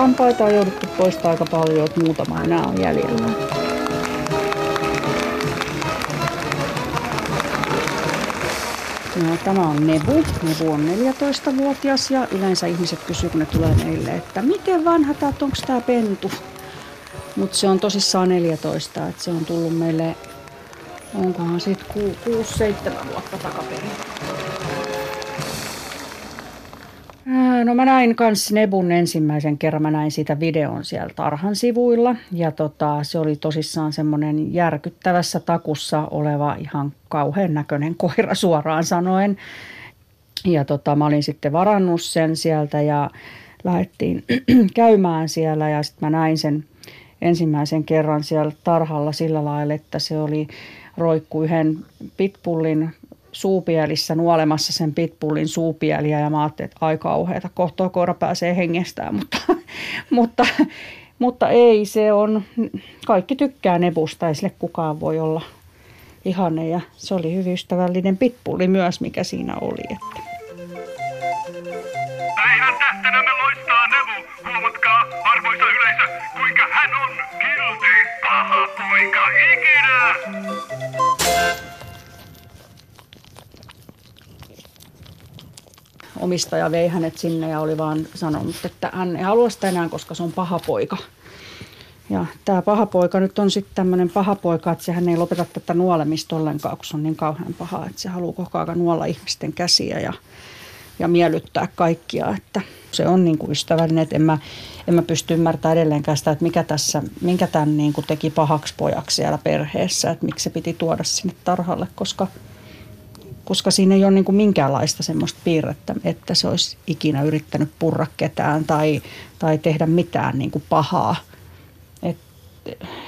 Hampaita on jouduttu poistaa aika paljon, että muutama enää on jäljellä. No, tämä on Nebu. Nebu on 14-vuotias ja yleensä ihmiset kysyy, kun ne tulee meille, että miten vanha tää, onko tämä pentu? Mutta se on tosissaan 14, että se on tullut meille, onkohan siitä 6-7 vuotta takaperin. No mä näin kans Nebun ensimmäisen kerran, mä näin siitä videon siellä Tarhan sivuilla. Ja tota, se oli tosissaan semmoinen järkyttävässä takussa oleva ihan kauhean näköinen koira suoraan sanoen. Ja tota, mä olin sitten varannut sen sieltä ja lähdettiin käymään siellä. Ja sitten mä näin sen ensimmäisen kerran siellä tarhalla sillä lailla, että se oli roikku yhden pitbullin suupielissä nuolemassa sen pitbullin suupieliä ja mä ajattelin, että ai kauheeta, kohta koira pääsee hengestään, mutta, mutta, mutta ei se on, kaikki tykkää nebusta, ei sille kukaan voi olla ihane ja se oli hyvin ystävällinen pitbulli myös, mikä siinä oli. Että. Päivän tähtenämme omistaja vei hänet sinne ja oli vaan sanonut, että hän ei halua sitä enää, koska se on paha poika. Ja tämä paha poika nyt on sitten tämmöinen paha poika, että sehän ei lopeta tätä nuolemista ollenkaan, kun se on niin kauhean paha, että se haluaa koko ajan nuolla ihmisten käsiä ja, ja miellyttää kaikkia. Että se on niin kuin ystävällinen, että en mä, en mä pysty ymmärtämään edelleenkään sitä, että mikä tässä, minkä tämän niin kuin teki pahaksi pojaksi siellä perheessä, että miksi se piti tuoda sinne tarhalle, koska koska siinä ei ole niin kuin minkäänlaista semmoista piirrettä, että se olisi ikinä yrittänyt purra ketään tai, tai tehdä mitään niin kuin pahaa. Et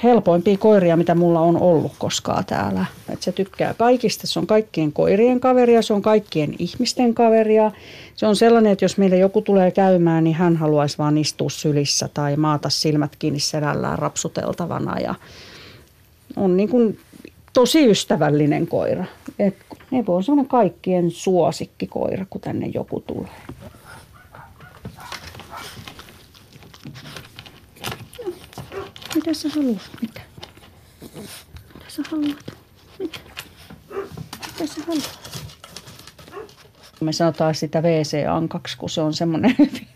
helpoimpia koiria, mitä mulla on ollut koskaan täällä. Et se tykkää kaikista, se on kaikkien koirien kaveria, se on kaikkien ihmisten kaveria. Se on sellainen, että jos meille joku tulee käymään, niin hän haluaisi vaan istua sylissä tai maata silmät kiinni selällään rapsuteltavana. Ja on niin kuin tosi ystävällinen koira. Et Nepo on semmoinen kaikkien suosikkikoira, kun tänne joku tulee. Mitä sä haluat? Mitä? Mitä sä haluat? Mitä? Mitä sä haluat? Me sanotaan sitä WC-ankaksi, kun se on semmoinen hyvin,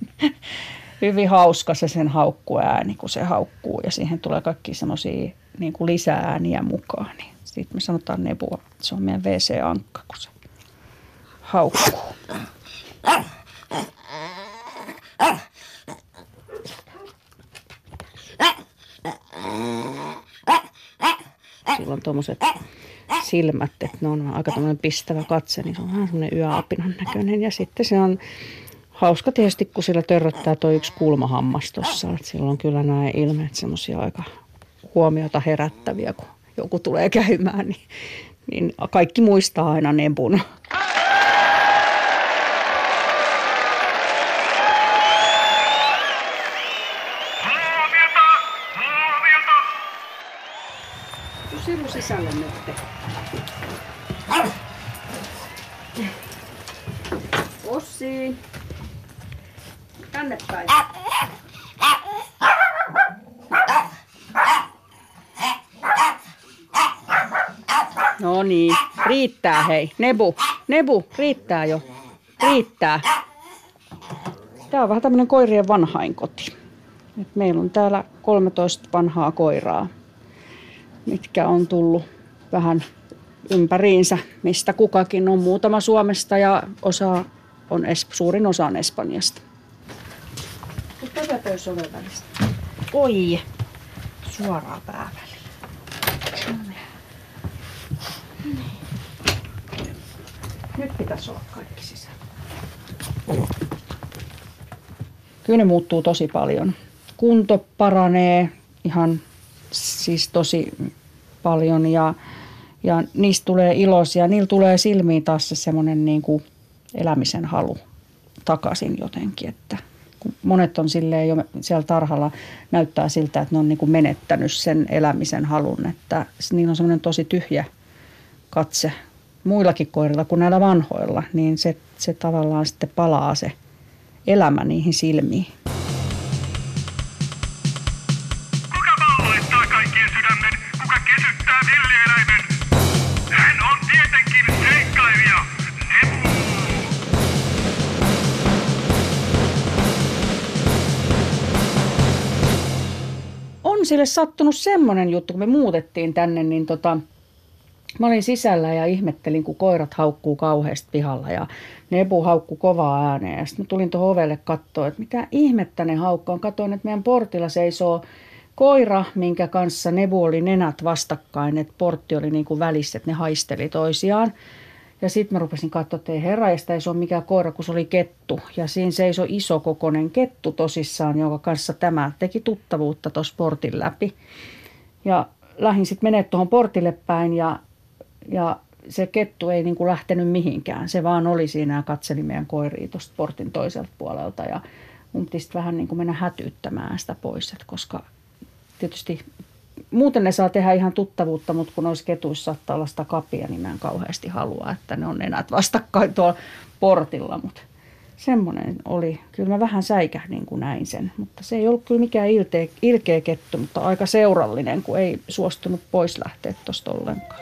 hyvin hauska se sen haukkuääni, kun se haukkuu ja siihen tulee kaikki semmoisia niin lisääniä mukaan. Niin sitten me sanotaan nebua, se on meidän WC-ankka, kun se haukkuu. Sillä on tuommoiset silmät, että ne on aika tämmöinen pistävä katse, niin se on vähän semmoinen yöapinan näköinen. Ja sitten se on hauska tietysti, kun sillä törröttää tuo yksi kulmahammas tuossa. Sillä on kyllä nämä ilmeet semmoisia aika huomiota herättäviä, kun joku tulee käymään, niin, niin kaikki muistaa aina nebun. No sivu sisälle nyt. Ossi. Tänne päin. No niin, riittää hei. Nebu, Nebu, riittää jo. Riittää. Tämä on vähän tämmöinen koirien vanhainkoti. Et meillä on täällä 13 vanhaa koiraa, mitkä on tullut vähän ympäriinsä, mistä kukakin on muutama Suomesta ja osa on, suurin osa on Espanjasta. Tätä pöys oven välistä. Oi, suoraan pääväliin. Nyt pitäisi olla kaikki sisällä. Kyllä ne muuttuu tosi paljon. Kunto paranee ihan siis tosi paljon ja, ja niistä tulee iloisia. Niillä tulee silmiin taas se semmoinen niin kuin elämisen halu takaisin jotenkin, että kun monet on silleen jo siellä tarhalla näyttää siltä, että ne on niin kuin menettänyt sen elämisen halun, että niillä on semmoinen tosi tyhjä katse muillakin koirilla kuin näillä vanhoilla, niin se, se tavallaan sitten palaa se elämä niihin silmiin. Sille sattunut semmoinen juttu, kun me muutettiin tänne, niin tota, mä olin sisällä ja ihmettelin, kun koirat haukkuu kauheasti pihalla ja Nebu haukku kovaa ääneen. Ja sitten mä tulin tuohon ovelle katsoa, että mitä ihmettä ne haukkaa. Katoin, että meidän portilla seisoo koira, minkä kanssa Nebu oli nenät vastakkain, että portti oli niin kuin välissä, että ne haisteli toisiaan. Ja sitten mä rupesin katsoa, että ei herra, ei se ole mikään koira, kun se oli kettu. Ja siinä seisoi iso kokonen kettu tosissaan, jonka kanssa tämä teki tuttavuutta tuossa portin läpi. Ja lähdin sitten menemään tuohon portille päin ja, ja se kettu ei niin kuin lähtenyt mihinkään. Se vaan oli siinä ja katseli meidän koiria tuosta portin toiselta puolelta. Ja mun piti vähän niin kuin mennä hätyyttämään sitä pois, että koska tietysti muuten ne saa tehdä ihan tuttavuutta, mutta kun olisi ketuissa saattaa olla sitä kapia, niin mä en kauheasti halua, että ne on enää vastakkain tuolla portilla. Mutta semmoinen oli, kyllä mä vähän säikähdin kun näin sen, mutta se ei ollut kyllä mikään ilkeä, ilkeä kettu, mutta aika seurallinen, kun ei suostunut pois lähteä tuosta ollenkaan.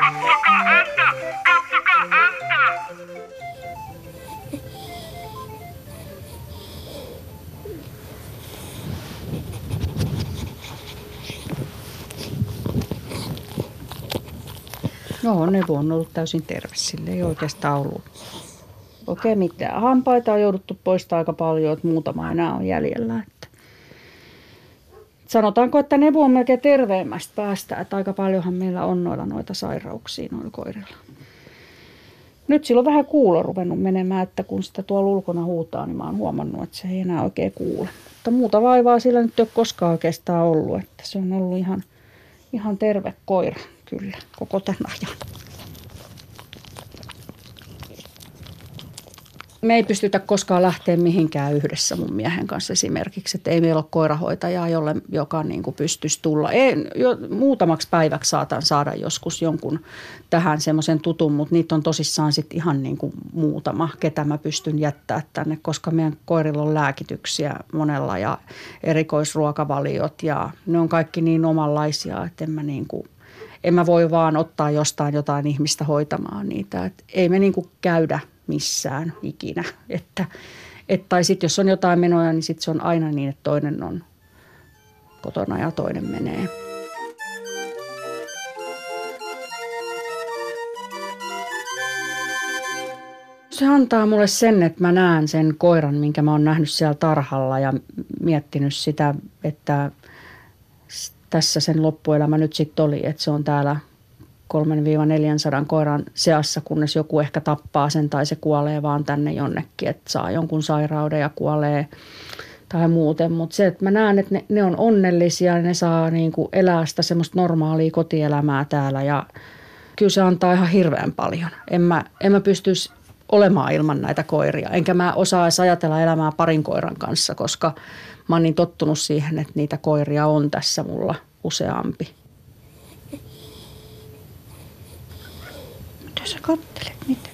Katsokaa häntä! Katsokaa häntä! Ne on ollut täysin terve. Sille ei oikeastaan ollut oikein mitään. Hampaita on jouduttu poistaa aika paljon, että muutama enää on jäljellä. Että sanotaanko, että Nevo on melkein terveemmästä päästä, että aika paljonhan meillä on noilla noita sairauksia noilla koirilla. Nyt silloin vähän kuulo ruvennut menemään, että kun sitä tuolla ulkona huutaa, niin mä oon huomannut, että se ei enää oikein kuule. Mutta muuta vaivaa sillä nyt ei ole koskaan oikeastaan ollut, että se on ollut ihan, ihan terve koira kyllä koko tämän ajan. Me ei pystytä koskaan lähteä mihinkään yhdessä mun miehen kanssa esimerkiksi. Että ei meillä ole koirahoitajaa, jolle, joka niin kuin pystyisi tulla. Ei, jo, muutamaksi päiväksi saatan saada joskus jonkun tähän semmoisen tutun, mutta niitä on tosissaan sitten ihan niin kuin muutama, ketä mä pystyn jättää tänne, koska meidän koirilla on lääkityksiä monella ja erikoisruokavaliot ja ne on kaikki niin omanlaisia, että en mä niin kuin en mä voi vaan ottaa jostain jotain ihmistä hoitamaan niitä. Et ei me niinku käydä missään ikinä. Että, et, tai sitten jos on jotain menoja, niin sitten se on aina niin, että toinen on kotona ja toinen menee. Se antaa mulle sen, että mä näen sen koiran, minkä mä oon nähnyt siellä tarhalla ja miettinyt sitä, että tässä sen loppuelämä nyt sitten oli, että se on täällä 3-400 koiran seassa, kunnes joku ehkä tappaa sen tai se kuolee vaan tänne jonnekin, että saa jonkun sairauden ja kuolee tai muuten. Mutta se, että mä näen, että ne, ne on onnellisia ne saa niin kuin elää sitä semmoista normaalia kotielämää täällä ja kyllä se antaa ihan hirveän paljon. En mä, en mä pystyisi olemaan ilman näitä koiria. Enkä mä osaa edes ajatella elämää parin koiran kanssa, koska mä oon niin tottunut siihen, että niitä koiria on tässä mulla useampi. Mitä sä kattelet? Mitä?